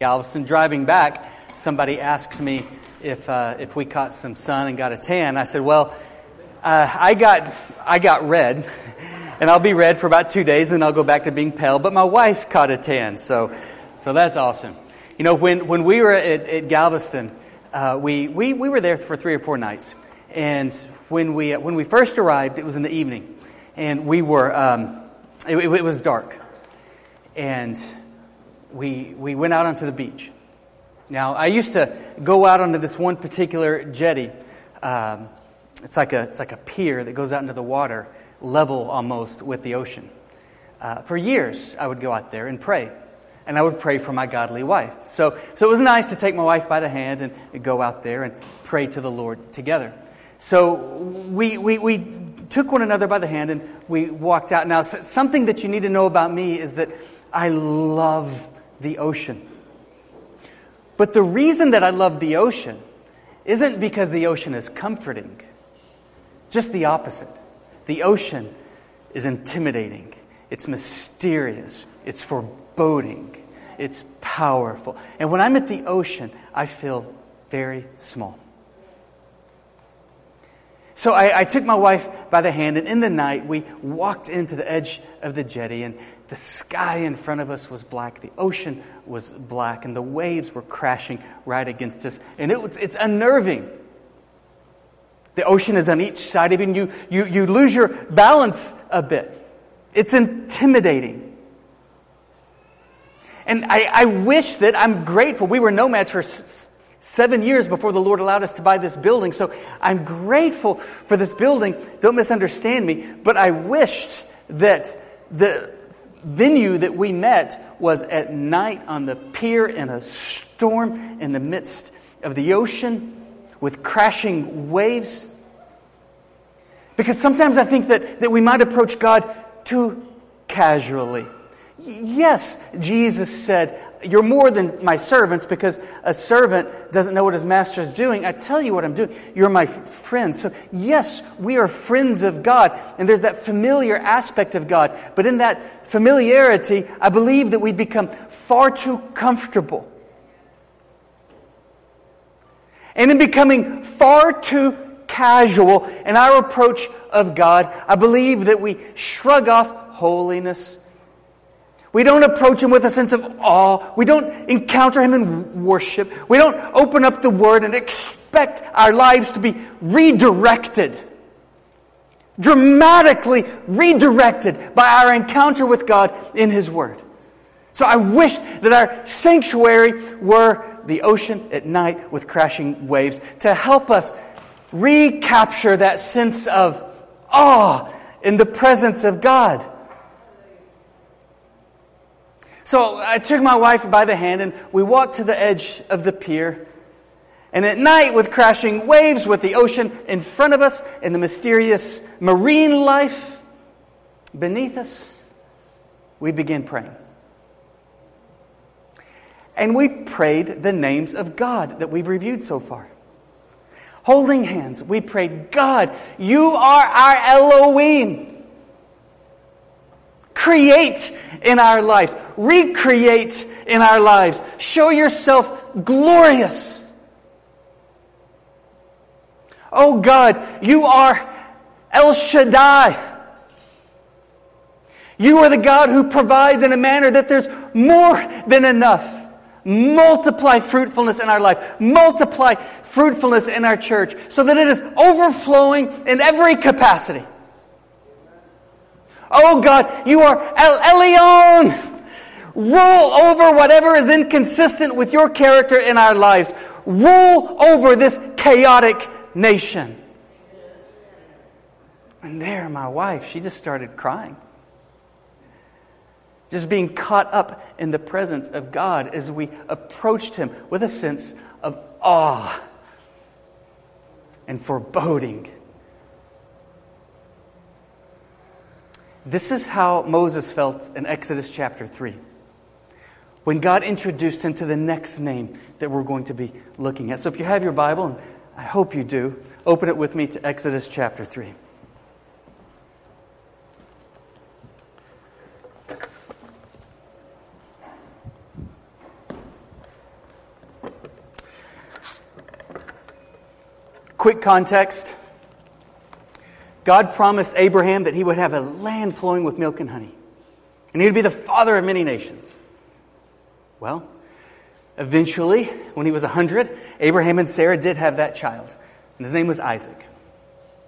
Galveston. Driving back, somebody asked me if, uh, if we caught some sun and got a tan. I said, well, uh, I, got, I got red, and I'll be red for about two days, and then I'll go back to being pale. But my wife caught a tan, so, so that's awesome. You know, when, when we were at, at Galveston, uh, we, we, we were there for three or four nights. And when we, when we first arrived, it was in the evening. And we were, um, it, it was dark. And we, we went out onto the beach. Now, I used to go out onto this one particular jetty. Um, it's, like a, it's like a pier that goes out into the water, level almost with the ocean. Uh, for years, I would go out there and pray. And I would pray for my godly wife. So, so it was nice to take my wife by the hand and go out there and pray to the Lord together. So we, we, we took one another by the hand and we walked out. Now, something that you need to know about me is that I love the ocean. But the reason that I love the ocean isn't because the ocean is comforting, just the opposite. The ocean is intimidating, it's mysterious, it's foreboding, it's powerful. And when I'm at the ocean, I feel very small. So I, I, took my wife by the hand, and in the night, we walked into the edge of the jetty, and the sky in front of us was black, the ocean was black, and the waves were crashing right against us. And it it's unnerving. The ocean is on each side of you, and you, you, you lose your balance a bit. It's intimidating. And I, I wish that I'm grateful. We were nomads for seven years before the Lord allowed us to buy this building. So I'm grateful for this building. Don't misunderstand me. But I wished that the venue that we met was at night on the pier in a storm in the midst of the ocean with crashing waves. Because sometimes I think that, that we might approach God too casually. Yes, Jesus said, You're more than my servants because a servant doesn't know what his master is doing. I tell you what I'm doing. You're my friend. So, yes, we are friends of God, and there's that familiar aspect of God. But in that familiarity, I believe that we become far too comfortable. And in becoming far too casual in our approach of God, I believe that we shrug off holiness we don't approach Him with a sense of awe. We don't encounter Him in worship. We don't open up the Word and expect our lives to be redirected. Dramatically redirected by our encounter with God in His Word. So I wish that our sanctuary were the ocean at night with crashing waves to help us recapture that sense of awe in the presence of God. So I took my wife by the hand and we walked to the edge of the pier. And at night, with crashing waves, with the ocean in front of us and the mysterious marine life beneath us, we began praying. And we prayed the names of God that we've reviewed so far. Holding hands, we prayed, God, you are our Elohim. Create in our lives. Recreate in our lives. Show yourself glorious. Oh God, you are El Shaddai. You are the God who provides in a manner that there's more than enough. Multiply fruitfulness in our life. Multiply fruitfulness in our church so that it is overflowing in every capacity. Oh God, you are El Elyon. Rule over whatever is inconsistent with your character in our lives. Rule over this chaotic nation. And there, my wife, she just started crying. Just being caught up in the presence of God as we approached Him with a sense of awe and foreboding This is how Moses felt in Exodus chapter 3 when God introduced him to the next name that we're going to be looking at. So if you have your Bible, and I hope you do, open it with me to Exodus chapter 3. Quick context God promised Abraham that he would have a land flowing with milk and honey, and he would be the father of many nations. Well, eventually, when he was 100, Abraham and Sarah did have that child, and his name was Isaac.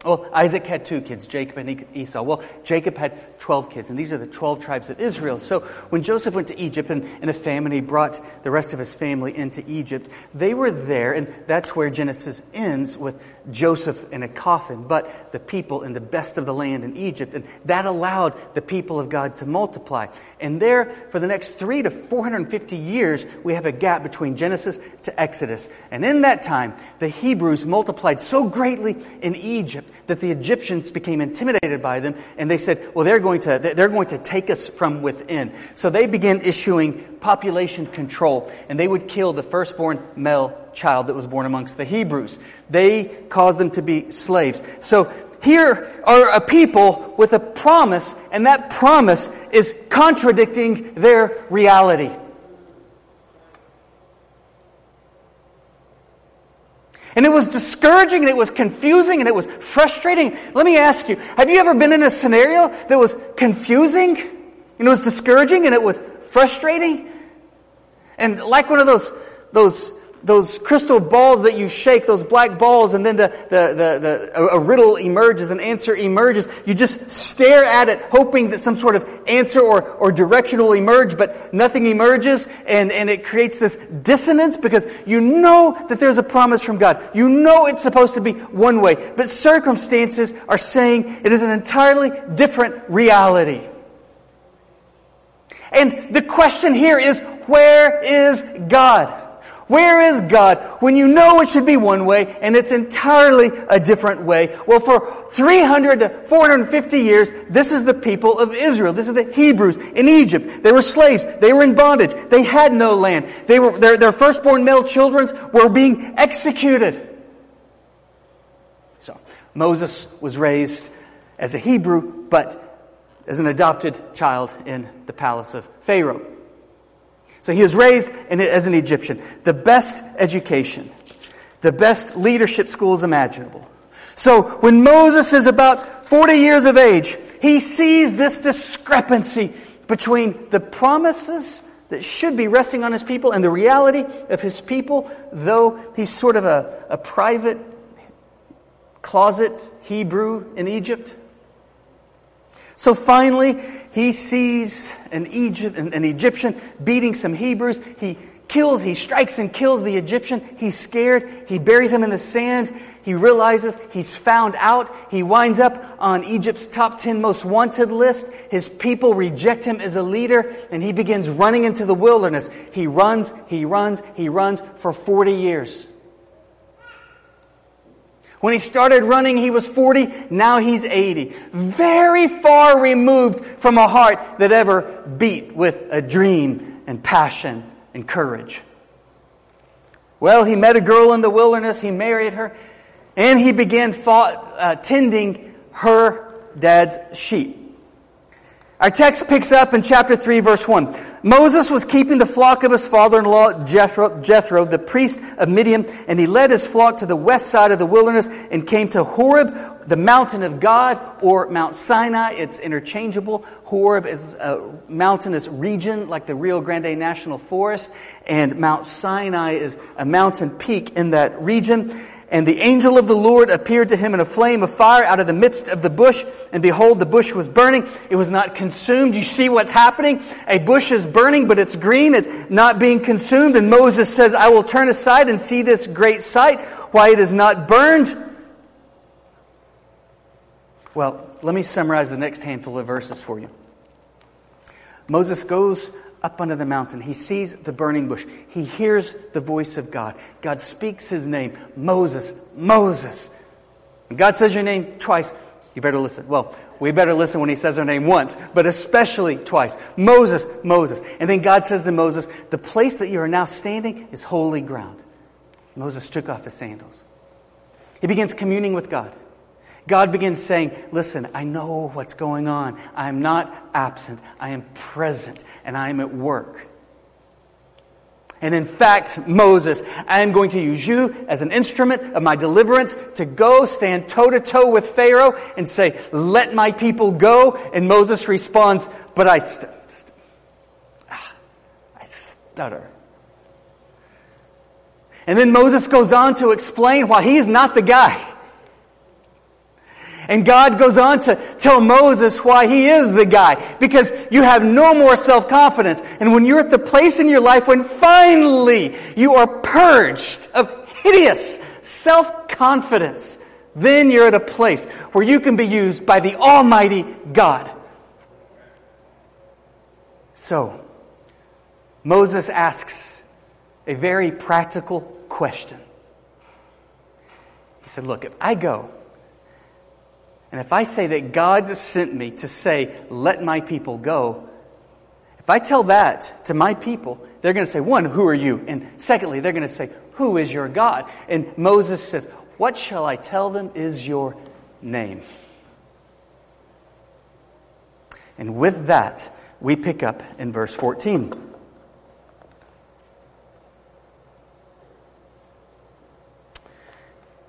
Well, Isaac had two kids, Jacob and Esau. Well, Jacob had 12 kids, and these are the 12 tribes of Israel. So when Joseph went to Egypt and in a famine, he brought the rest of his family into Egypt. They were there, and that's where Genesis ends with Joseph in a coffin, but the people in the best of the land in Egypt. And that allowed the people of God to multiply. And there, for the next three to 450 years, we have a gap between Genesis to Exodus. And in that time, the Hebrews multiplied so greatly in Egypt that the Egyptians became intimidated by them, and they said, well, they're going to, they're going to take us from within. So they began issuing population control, and they would kill the firstborn male child that was born amongst the Hebrews. They caused them to be slaves. So here are a people with a promise, and that promise is contradicting their reality. And it was discouraging and it was confusing and it was frustrating. Let me ask you, have you ever been in a scenario that was confusing and it was discouraging and it was frustrating? And like one of those, those those crystal balls that you shake, those black balls, and then the, the, the, the, a riddle emerges, an answer emerges. You just stare at it, hoping that some sort of answer or, or direction will emerge, but nothing emerges, and, and it creates this dissonance because you know that there's a promise from God. You know it's supposed to be one way, but circumstances are saying it is an entirely different reality. And the question here is, where is God? Where is God when you know it should be one way and it's entirely a different way? Well, for 300 to 450 years, this is the people of Israel. This is the Hebrews in Egypt. They were slaves. They were in bondage. They had no land. They were, their, their firstborn male children were being executed. So, Moses was raised as a Hebrew, but as an adopted child in the palace of Pharaoh. So he was raised as an Egyptian. The best education, the best leadership schools imaginable. So when Moses is about 40 years of age, he sees this discrepancy between the promises that should be resting on his people and the reality of his people, though he's sort of a, a private closet Hebrew in Egypt. So finally, he sees an, Egypt, an Egyptian beating some Hebrews. He kills, he strikes and kills the Egyptian. He's scared. He buries him in the sand. He realizes he's found out. He winds up on Egypt's top 10 most wanted list. His people reject him as a leader, and he begins running into the wilderness. He runs, he runs, he runs for 40 years. When he started running, he was 40. Now he's 80. Very far removed from a heart that ever beat with a dream and passion and courage. Well, he met a girl in the wilderness. He married her. And he began fought, uh, tending her dad's sheep. Our text picks up in chapter 3, verse 1. Moses was keeping the flock of his father-in-law Jethro, Jethro, the priest of Midian, and he led his flock to the west side of the wilderness and came to Horeb, the mountain of God, or Mount Sinai. It's interchangeable. Horeb is a mountainous region like the Rio Grande National Forest, and Mount Sinai is a mountain peak in that region. And the angel of the Lord appeared to him in a flame of fire out of the midst of the bush. And behold, the bush was burning. It was not consumed. You see what's happening? A bush is burning, but it's green. It's not being consumed. And Moses says, I will turn aside and see this great sight, why it is not burned. Well, let me summarize the next handful of verses for you. Moses goes up under the mountain. He sees the burning bush. He hears the voice of God. God speaks his name, Moses, Moses. God says your name twice, you better listen. Well, we better listen when he says our name once, but especially twice. Moses, Moses. And then God says to Moses, the place that you are now standing is holy ground. Moses took off his sandals. He begins communing with God. God begins saying, Listen, I know what's going on. I am not absent. I am present and I am at work. And in fact, Moses, I am going to use you as an instrument of my deliverance to go stand toe to toe with Pharaoh and say, let my people go. And Moses responds, but I, st- st- ah, I stutter. And then Moses goes on to explain why he's not the guy. And God goes on to tell Moses why he is the guy. Because you have no more self-confidence. And when you're at the place in your life when finally you are purged of hideous self-confidence, then you're at a place where you can be used by the Almighty God. So, Moses asks a very practical question. He said, Look, if I go and if I say that God sent me to say, let my people go, if I tell that to my people, they're going to say, one, who are you? And secondly, they're going to say, who is your God? And Moses says, what shall I tell them is your name? And with that, we pick up in verse 14.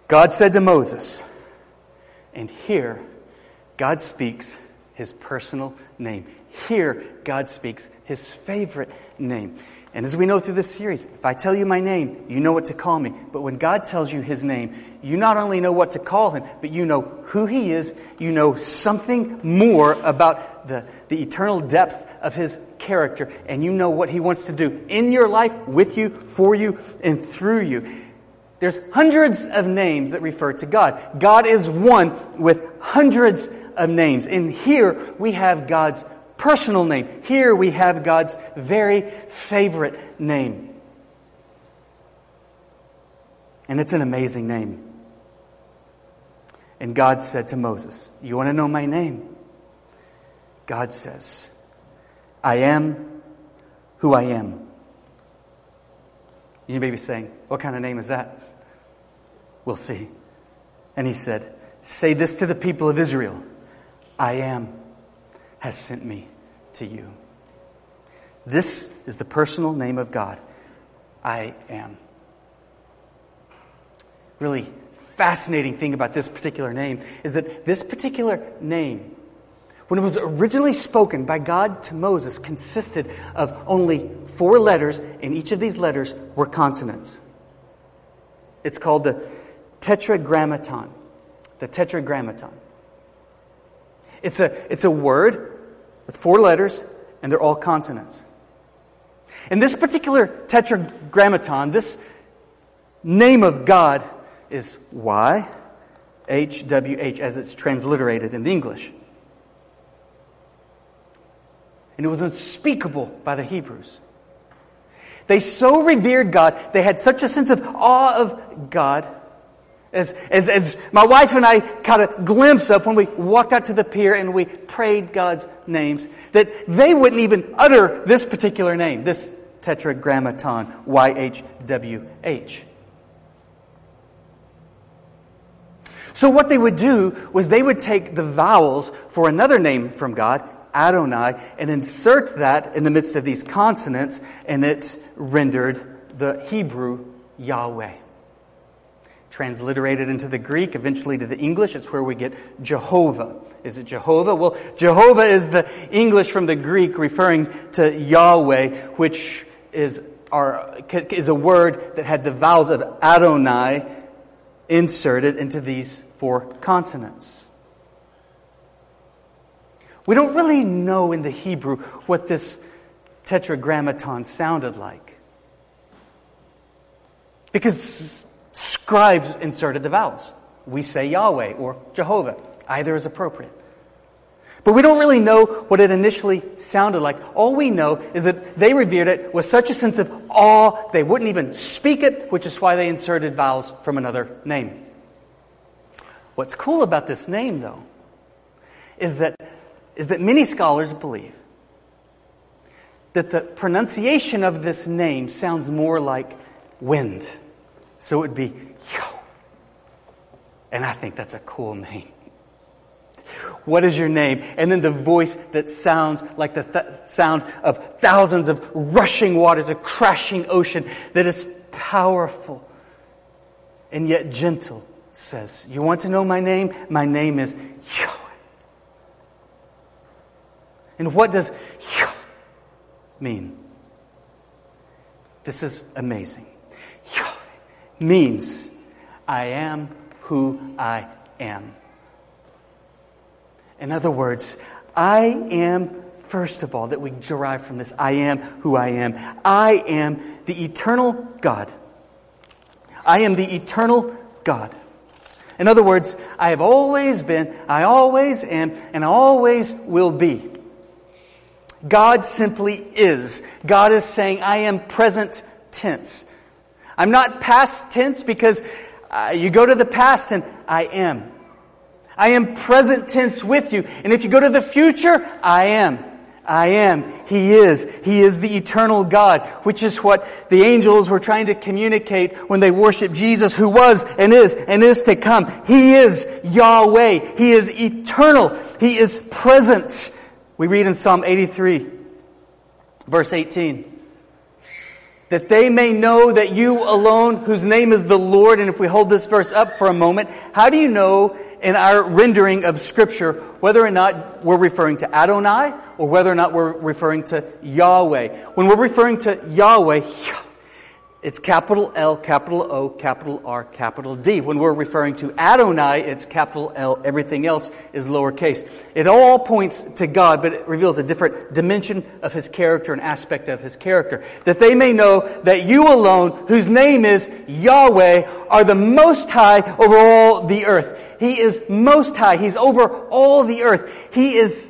God said to Moses, and here, God speaks his personal name. Here, God speaks his favorite name. And as we know through this series, if I tell you my name, you know what to call me. But when God tells you his name, you not only know what to call him, but you know who he is. You know something more about the, the eternal depth of his character. And you know what he wants to do in your life, with you, for you, and through you. There's hundreds of names that refer to God. God is one with hundreds of names. And here we have God's personal name. Here we have God's very favorite name. And it's an amazing name. And God said to Moses, You want to know my name? God says, I am who I am. You may be saying, What kind of name is that? We'll see. And he said, Say this to the people of Israel I am has sent me to you. This is the personal name of God. I am. Really fascinating thing about this particular name is that this particular name, when it was originally spoken by God to Moses, consisted of only four letters, and each of these letters were consonants. It's called the tetragrammaton. The tetragrammaton. It's a, it's a word with four letters, and they're all consonants. In this particular tetragrammaton, this name of God is Y, H, W, H, as it's transliterated in the English. And it was unspeakable by the Hebrews. They so revered God, they had such a sense of awe of God as, as, as my wife and I caught a glimpse of when we walked out to the pier and we prayed God's names, that they wouldn't even utter this particular name, this tetragrammaton, YHWH. So what they would do was they would take the vowels for another name from God, Adonai, and insert that in the midst of these consonants, and it's rendered the Hebrew Yahweh transliterated into the Greek, eventually to the English. It's where we get Jehovah. Is it Jehovah? Well, Jehovah is the English from the Greek referring to Yahweh, which is, our, is a word that had the vowels of Adonai inserted into these four consonants. We don't really know in the Hebrew what this tetragrammaton sounded like. Because Scribes inserted the vowels. We say Yahweh or Jehovah. Either is appropriate. But we don't really know what it initially sounded like. All we know is that they revered it with such a sense of awe, they wouldn't even speak it, which is why they inserted vowels from another name. What's cool about this name, though, is that, is that many scholars believe that the pronunciation of this name sounds more like wind. So it would be Yo. And I think that's a cool name. What is your name? And then the voice that sounds like the th- sound of thousands of rushing waters, a crashing ocean that is powerful and yet gentle says, You want to know my name? My name is Yahweh. And what does Yahweh mean? This is amazing. Means I am who I am. In other words, I am, first of all, that we derive from this I am who I am. I am the eternal God. I am the eternal God. In other words, I have always been, I always am, and always will be. God simply is. God is saying, I am present tense. I'm not past tense because uh, you go to the past and I am. I am present tense with you. And if you go to the future, I am. I am. He is. He is the eternal God, which is what the angels were trying to communicate when they worshiped Jesus, who was and is and is to come. He is Yahweh. He is eternal. He is present. We read in Psalm 83, verse 18 that they may know that you alone, whose name is the Lord, and if we hold this verse up for a moment, how do you know in our rendering of Scripture whether or not we're referring to Adonai or whether or not we're referring to Yahweh. When we're referring to Yahweh, it's capital L, capital O, capital R, capital D. When we're referring to Adonai, it's capital L. Everything else is lowercase. It all points to God, but it reveals a different dimension of His character and aspect of His character. That they may know that you alone, whose name is Yahweh, are the most high over all the earth. He is most high. He's over all the earth. He is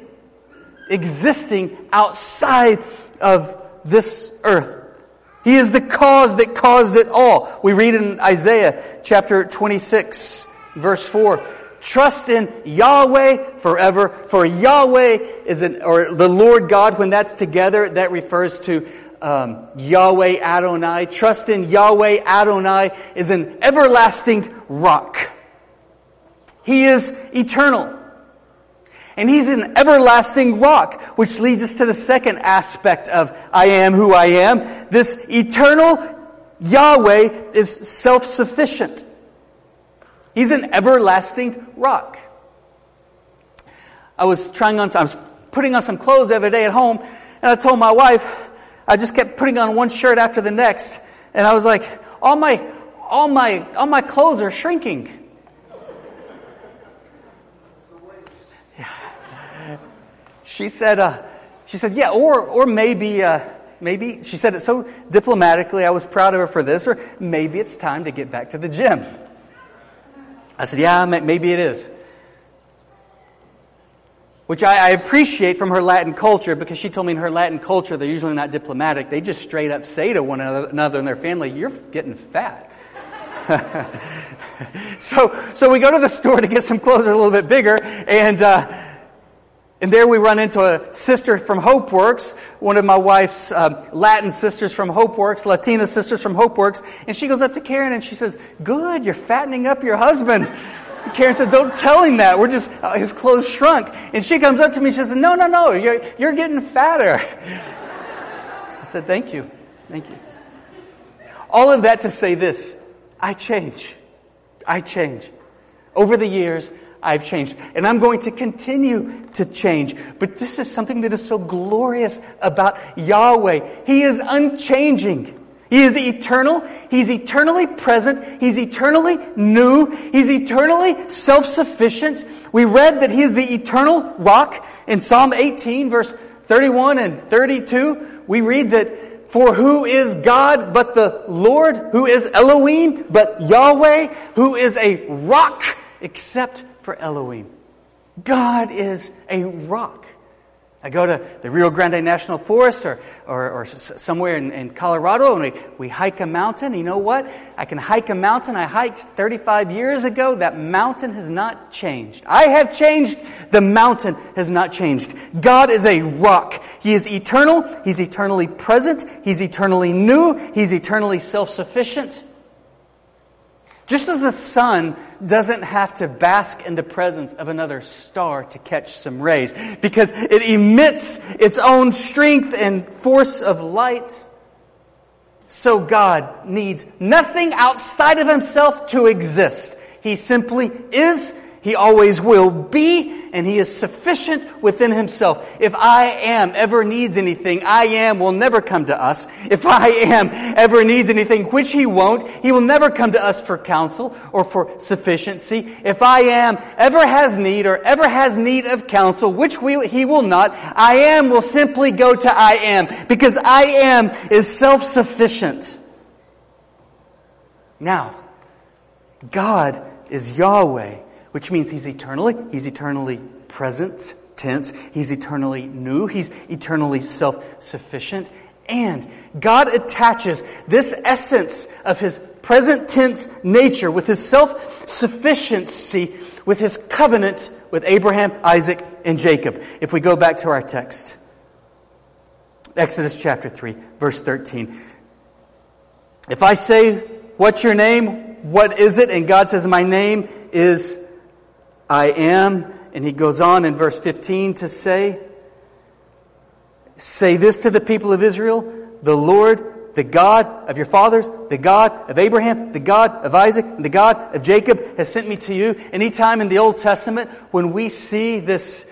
existing outside of this earth. He is the cause that caused it all. We read in Isaiah chapter 26, verse 4. Trust in Yahweh forever, for Yahweh is an, or the Lord God, when that's together, that refers to um, Yahweh Adonai. Trust in Yahweh Adonai is an everlasting rock. He is eternal. And he's an everlasting rock, which leads us to the second aspect of I am who I am. This eternal Yahweh is self-sufficient. He's an everlasting rock. I was trying on, I was putting on some clothes the other day at home, and I told my wife, I just kept putting on one shirt after the next, and I was like, all my, all my, all my clothes are shrinking. She said, uh, she said, yeah, or, or maybe, uh, maybe, she said it so diplomatically, I was proud of her for this, or maybe it's time to get back to the gym. I said, yeah, maybe it is. Which I, I, appreciate from her Latin culture because she told me in her Latin culture they're usually not diplomatic. They just straight up say to one another in their family, You're getting fat. so, so we go to the store to get some clothes that are a little bit bigger, and uh, and there we run into a sister from HopeWorks, one of my wife's um, Latin sisters from HopeWorks, Latina sisters from HopeWorks. And she goes up to Karen and she says, Good, you're fattening up your husband. Karen said, Don't tell him that. We're just, uh, his clothes shrunk. And she comes up to me and she says, No, no, no, you're, you're getting fatter. I said, Thank you. Thank you. All of that to say this I change. I change. Over the years, I've changed. And I'm going to continue to change. But this is something that is so glorious about Yahweh. He is unchanging. He is eternal. He's eternally present. He's eternally new. He's eternally self-sufficient. We read that He is the eternal rock in Psalm 18 verse 31 and 32. We read that for who is God but the Lord? Who is Elohim but Yahweh? Who is a rock except for Elohim. God is a rock. I go to the Rio Grande National Forest or, or, or somewhere in, in, Colorado and we, we hike a mountain. You know what? I can hike a mountain I hiked 35 years ago. That mountain has not changed. I have changed. The mountain has not changed. God is a rock. He is eternal. He's eternally present. He's eternally new. He's eternally self-sufficient. Just as the sun doesn't have to bask in the presence of another star to catch some rays, because it emits its own strength and force of light, so God needs nothing outside of himself to exist. He simply is he always will be, and He is sufficient within Himself. If I am ever needs anything, I am will never come to us. If I am ever needs anything, which He won't, He will never come to us for counsel or for sufficiency. If I am ever has need or ever has need of counsel, which we, He will not, I am will simply go to I am, because I am is self-sufficient. Now, God is Yahweh which means he's eternally, he's eternally present tense, he's eternally new, he's eternally self-sufficient, and God attaches this essence of his present tense nature with his self-sufficiency with his covenant with Abraham, Isaac, and Jacob. If we go back to our text, Exodus chapter 3, verse 13. If I say, What's your name? What is it? And God says, My name is I am. And he goes on in verse 15 to say, Say this to the people of Israel the Lord, the God of your fathers, the God of Abraham, the God of Isaac, and the God of Jacob has sent me to you. Anytime in the Old Testament when we see this,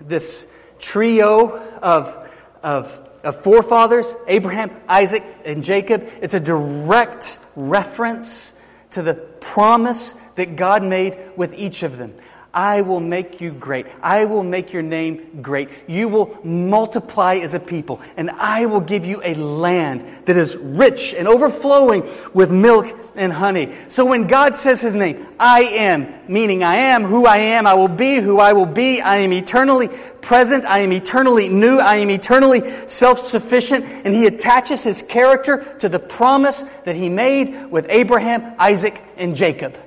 this trio of, of, of forefathers, Abraham, Isaac, and Jacob, it's a direct reference to the promise that God made with each of them. I will make you great. I will make your name great. You will multiply as a people, and I will give you a land that is rich and overflowing with milk and honey. So when God says his name, I am, meaning I am who I am, I will be who I will be, I am eternally present, I am eternally new, I am eternally self-sufficient, and he attaches his character to the promise that he made with Abraham, Isaac, and Jacob.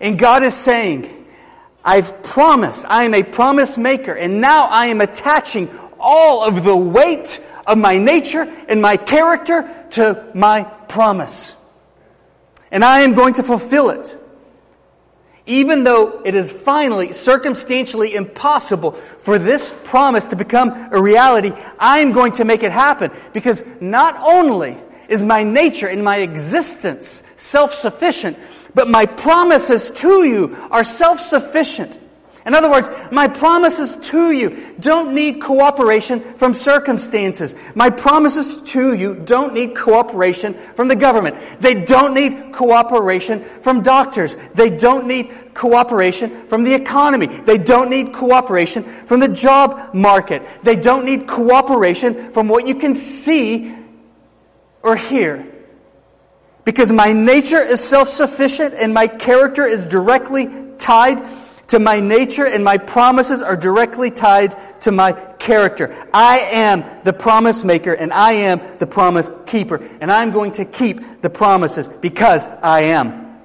And God is saying, I've promised, I am a promise maker, and now I am attaching all of the weight of my nature and my character to my promise. And I am going to fulfill it. Even though it is finally circumstantially impossible for this promise to become a reality, I am going to make it happen because not only is my nature and my existence self-sufficient, but my promises to you are self-sufficient. In other words, my promises to you don't need cooperation from circumstances. My promises to you don't need cooperation from the government. They don't need cooperation from doctors. They don't need cooperation from the economy. They don't need cooperation from the job market. They don't need cooperation from what you can see or hear. Because my nature is self-sufficient and my character is directly tied to my nature and my promises are directly tied to my character. I am the promise maker and I am the promise keeper. And I'm going to keep the promises because I am.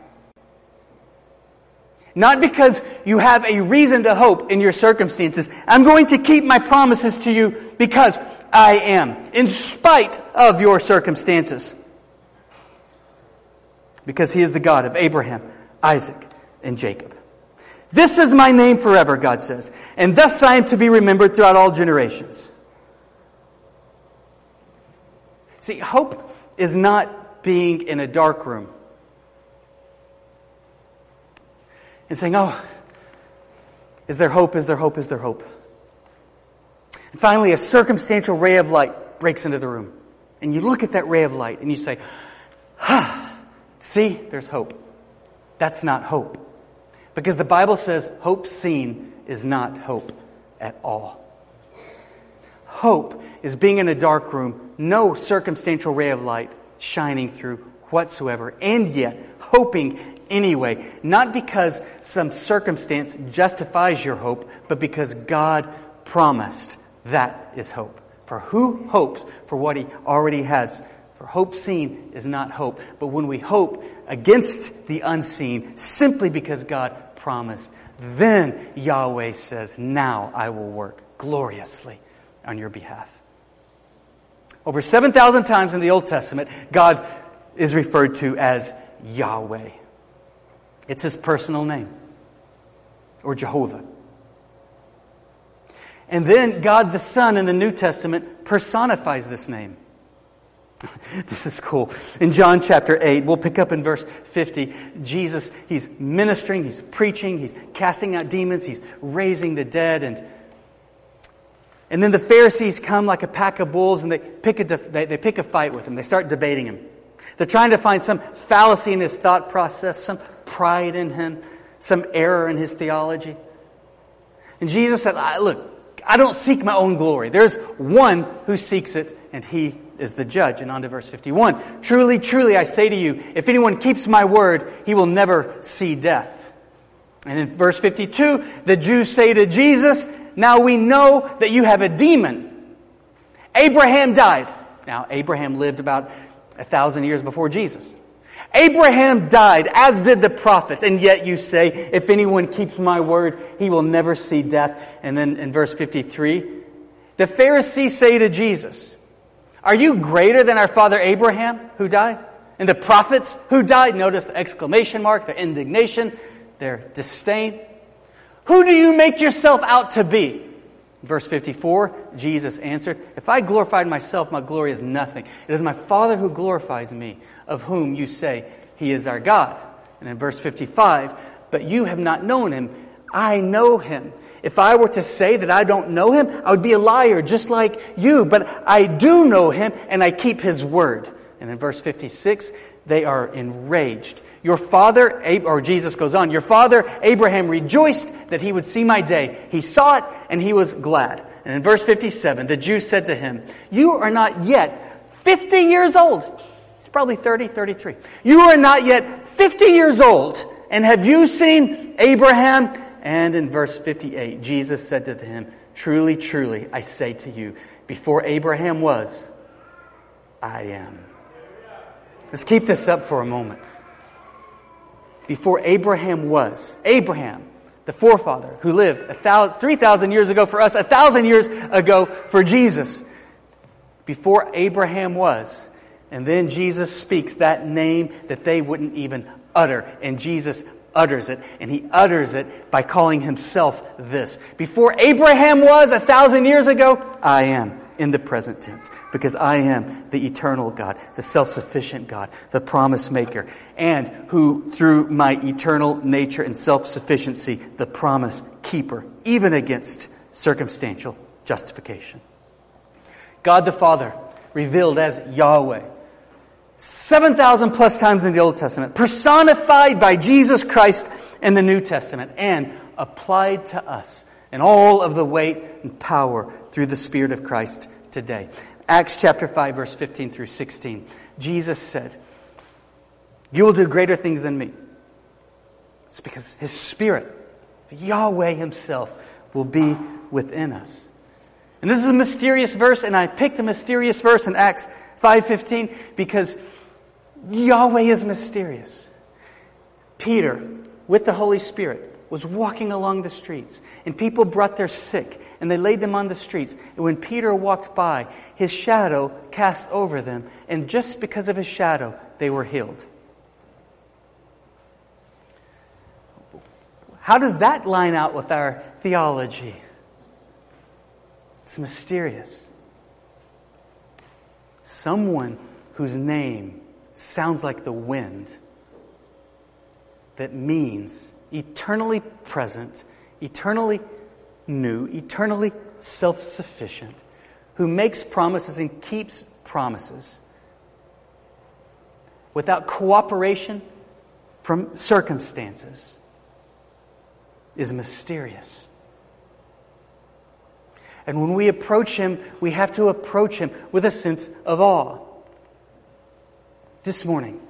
Not because you have a reason to hope in your circumstances. I'm going to keep my promises to you because I am, in spite of your circumstances because he is the God of Abraham, Isaac, and Jacob. This is my name forever, God says, and thus I am to be remembered throughout all generations. See, hope is not being in a dark room and saying, Oh, is there hope? Is there hope? Is there hope? And finally, a circumstantial ray of light breaks into the room. And you look at that ray of light and you say, Ah, See, there's hope. That's not hope. Because the Bible says hope seen is not hope at all. Hope is being in a dark room, no circumstantial ray of light shining through whatsoever, and yet hoping anyway, not because some circumstance justifies your hope, but because God promised. That is hope. For who hopes for what he already has for hope seen is not hope. But when we hope against the unseen, simply because God promised, then Yahweh says, Now I will work gloriously on your behalf. Over 7,000 times in the Old Testament, God is referred to as Yahweh. It's his personal name, or Jehovah. And then God the Son in the New Testament personifies this name. this is cool. In John chapter 8, we'll pick up in verse 50. Jesus, he's ministering, he's preaching, he's casting out demons, he's raising the dead, and and then the Pharisees come like a pack of wolves and they pick a, they, they pick a fight with him. They start debating him. They're trying to find some fallacy in his thought process, some pride in him, some error in his theology. And Jesus said, Look, I don't seek my own glory. There's one who seeks it, and he is the judge. And on to verse 51. Truly, truly, I say to you, if anyone keeps my word, he will never see death. And in verse 52, the Jews say to Jesus, Now we know that you have a demon. Abraham died. Now, Abraham lived about a thousand years before Jesus. Abraham died, as did the prophets, and yet you say, if anyone keeps my word, he will never see death. And then in verse 53, the Pharisees say to Jesus, Are you greater than our father Abraham, who died? And the prophets who died? Notice the exclamation mark, their indignation, their disdain. Who do you make yourself out to be? Verse 54, Jesus answered, If I glorified myself, my glory is nothing. It is my Father who glorifies me of whom you say he is our God. And in verse 55, but you have not known him. I know him. If I were to say that I don't know him, I would be a liar just like you. But I do know him and I keep his word. And in verse 56, they are enraged. Your father, or Jesus goes on, your father Abraham rejoiced that he would see my day. He saw it and he was glad. And in verse 57, the Jews said to him, You are not yet 50 years old He's probably 30, 33. You are not yet 50 years old, and have you seen Abraham? And in verse 58, Jesus said to him, Truly, truly, I say to you, before Abraham was, I am. Let's keep this up for a moment. Before Abraham was, Abraham, the forefather who lived 3,000 years ago for us, a thousand years ago for Jesus. Before Abraham was, and then Jesus speaks that name that they wouldn't even utter. And Jesus utters it. And he utters it by calling himself this. Before Abraham was a thousand years ago, I am in the present tense because I am the eternal God, the self sufficient God, the promise maker, and who, through my eternal nature and self sufficiency, the promise keeper, even against circumstantial justification. God the Father, revealed as Yahweh, 7,000 plus times in the Old Testament, personified by Jesus Christ in the New Testament, and applied to us in all of the weight and power through the Spirit of Christ today. Acts chapter 5, verse 15 through 16. Jesus said, You will do greater things than me. It's because His Spirit, Yahweh Himself, will be within us. And this is a mysterious verse, and I picked a mysterious verse in Acts 5.15 because Yahweh is mysterious. Peter, with the Holy Spirit, was walking along the streets, and people brought their sick, and they laid them on the streets. And when Peter walked by, his shadow cast over them, and just because of his shadow, they were healed. How does that line out with our theology? It's mysterious. Someone whose name sounds like the wind that means eternally present, eternally new, eternally self sufficient, who makes promises and keeps promises without cooperation from circumstances is mysterious. And when we approach Him, we have to approach Him with a sense of awe this morning,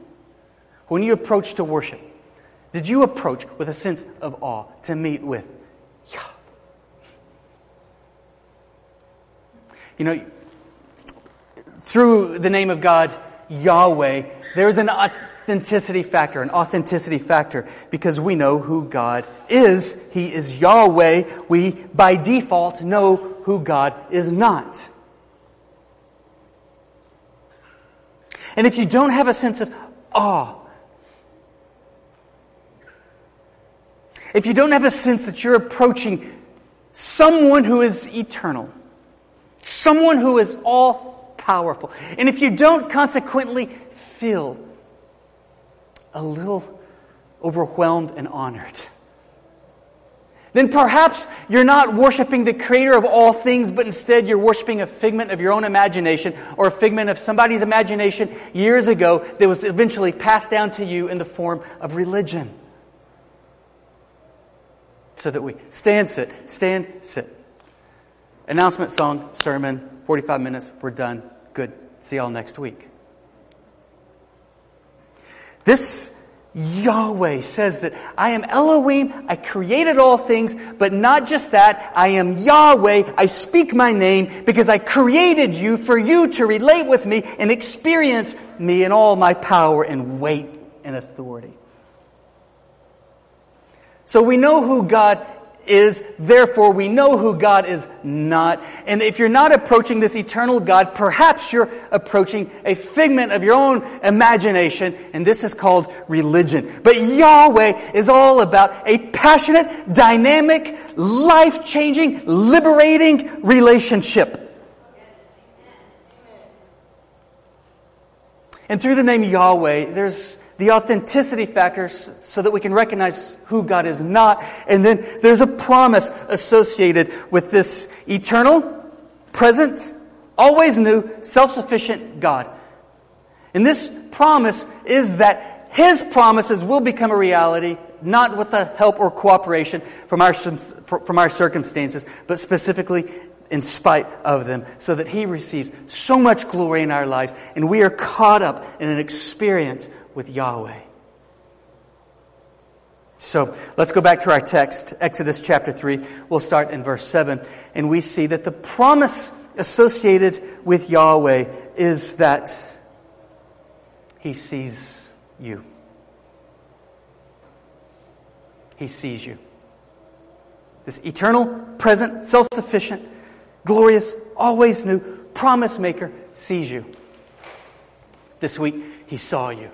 when you approached to worship, did you approach with a sense of awe to meet with Yah? You know, through the name of God, Yahweh, there is an authenticity factor, an authenticity factor, because we know who God is. He is Yahweh. We, by default, know who God is not. And if you don't have a sense of awe, if you don't have a sense that you're approaching someone who is eternal, someone who is all powerful, and if you don't consequently feel a little overwhelmed and honored, then perhaps you're not worshiping the creator of all things, but instead you're worshiping a figment of your own imagination or a figment of somebody's imagination years ago that was eventually passed down to you in the form of religion. So that we stand, sit, stand, sit. Announcement song, sermon, 45 minutes, we're done. Good. See y'all next week. This Yahweh says that I am Elohim, I created all things, but not just that, I am Yahweh, I speak my name because I created you for you to relate with me and experience me in all my power and weight and authority. So we know who God is, therefore we know who God is not. And if you're not approaching this eternal God, perhaps you're approaching a figment of your own imagination, and this is called religion. But Yahweh is all about a passionate, dynamic, life-changing, liberating relationship. And through the name Yahweh, there's the authenticity factor so that we can recognize who God is not. And then there's a promise associated with this eternal, present, always new, self-sufficient God. And this promise is that His promises will become a reality, not with the help or cooperation from our, from our circumstances, but specifically in spite of them, so that He receives so much glory in our lives, and we are caught up in an experience with Yahweh. So let's go back to our text, Exodus chapter 3. We'll start in verse 7. And we see that the promise associated with Yahweh is that He sees you. He sees you. This eternal, present, self sufficient, glorious, always new promise maker sees you. This week, He saw you.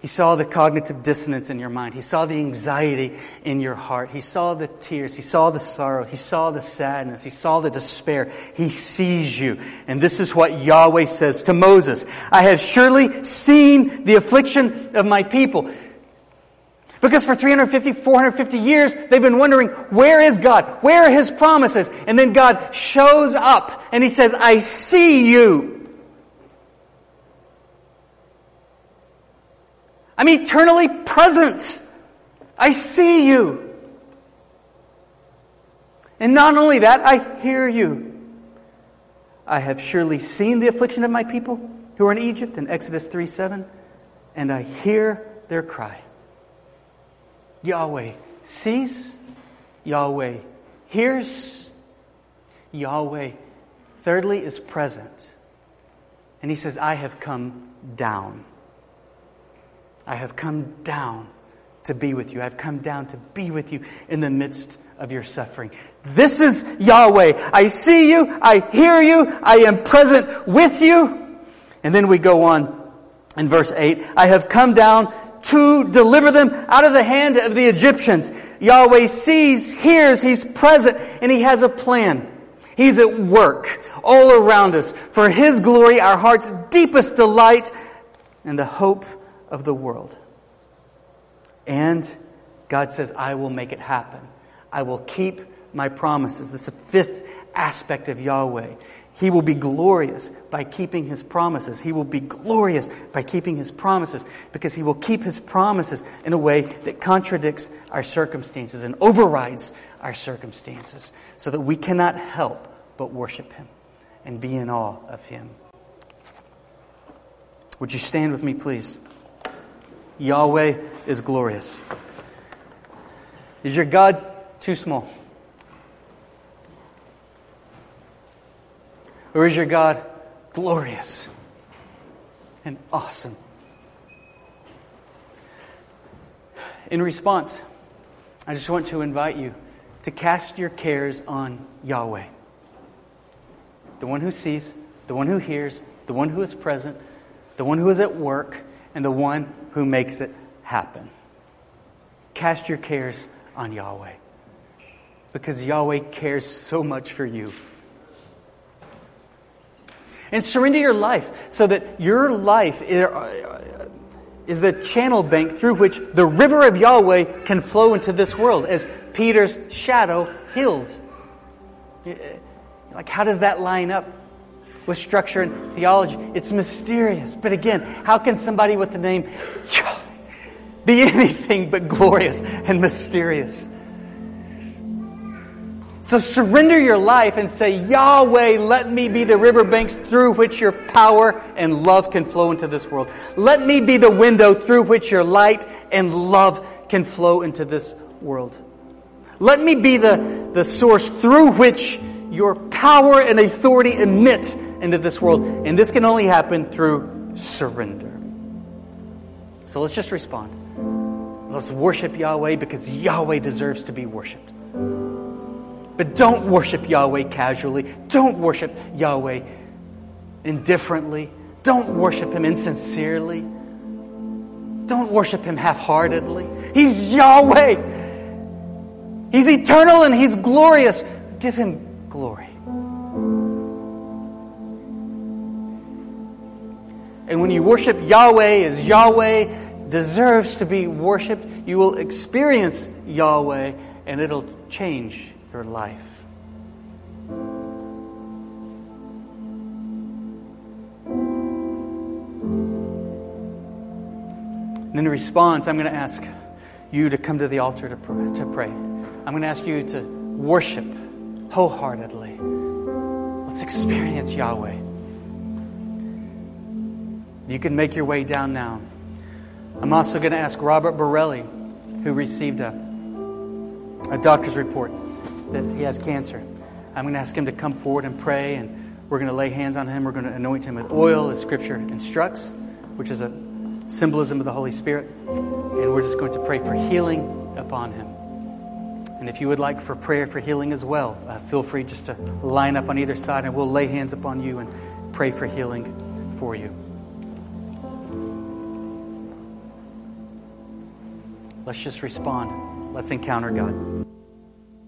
He saw the cognitive dissonance in your mind. He saw the anxiety in your heart. He saw the tears. He saw the sorrow. He saw the sadness. He saw the despair. He sees you. And this is what Yahweh says to Moses. I have surely seen the affliction of my people. Because for 350, 450 years, they've been wondering, where is God? Where are His promises? And then God shows up and He says, I see you. I'm eternally present. I see you. And not only that, I hear you. I have surely seen the affliction of my people who are in Egypt in Exodus 3 7, and I hear their cry. Yahweh sees, Yahweh hears, Yahweh, thirdly, is present. And he says, I have come down. I have come down to be with you. I've come down to be with you in the midst of your suffering. This is Yahweh. I see you. I hear you. I am present with you. And then we go on in verse 8. I have come down to deliver them out of the hand of the Egyptians. Yahweh sees, hears, He's present, and He has a plan. He's at work all around us for His glory, our heart's deepest delight, and the hope of the world. And God says, I will make it happen. I will keep my promises. That's the fifth aspect of Yahweh. He will be glorious by keeping his promises. He will be glorious by keeping his promises because he will keep his promises in a way that contradicts our circumstances and overrides our circumstances so that we cannot help but worship him and be in awe of him. Would you stand with me, please? Yahweh is glorious. Is your God too small? Or is your God glorious and awesome? In response, I just want to invite you to cast your cares on Yahweh, the one who sees, the one who hears, the one who is present, the one who is at work, and the one who makes it happen. Cast your cares on Yahweh because Yahweh cares so much for you. And surrender your life so that your life is the channel bank through which the river of Yahweh can flow into this world as Peter's shadow healed. Like, how does that line up with structure and theology? It's mysterious. But again, how can somebody with the name be anything but glorious and mysterious? So surrender your life and say, Yahweh, let me be the riverbanks through which your power and love can flow into this world. Let me be the window through which your light and love can flow into this world. Let me be the, the source through which your power and authority emit into this world. And this can only happen through surrender. So let's just respond. Let's worship Yahweh because Yahweh deserves to be worshiped. But don't worship Yahweh casually. Don't worship Yahweh indifferently. Don't worship Him insincerely. Don't worship Him half heartedly. He's Yahweh. He's eternal and He's glorious. Give Him glory. And when you worship Yahweh as Yahweh deserves to be worshiped, you will experience Yahweh and it'll change your life. And in response, I'm going to ask you to come to the altar to pray. To pray. I'm going to ask you to worship wholeheartedly. Let's experience Yahweh. You can make your way down now. I'm also going to ask Robert Borelli, who received a, a doctor's report that he has cancer. I'm going to ask him to come forward and pray, and we're going to lay hands on him. We're going to anoint him with oil, as Scripture instructs, which is a symbolism of the Holy Spirit. And we're just going to pray for healing upon him. And if you would like for prayer for healing as well, uh, feel free just to line up on either side, and we'll lay hands upon you and pray for healing for you. Let's just respond. Let's encounter God.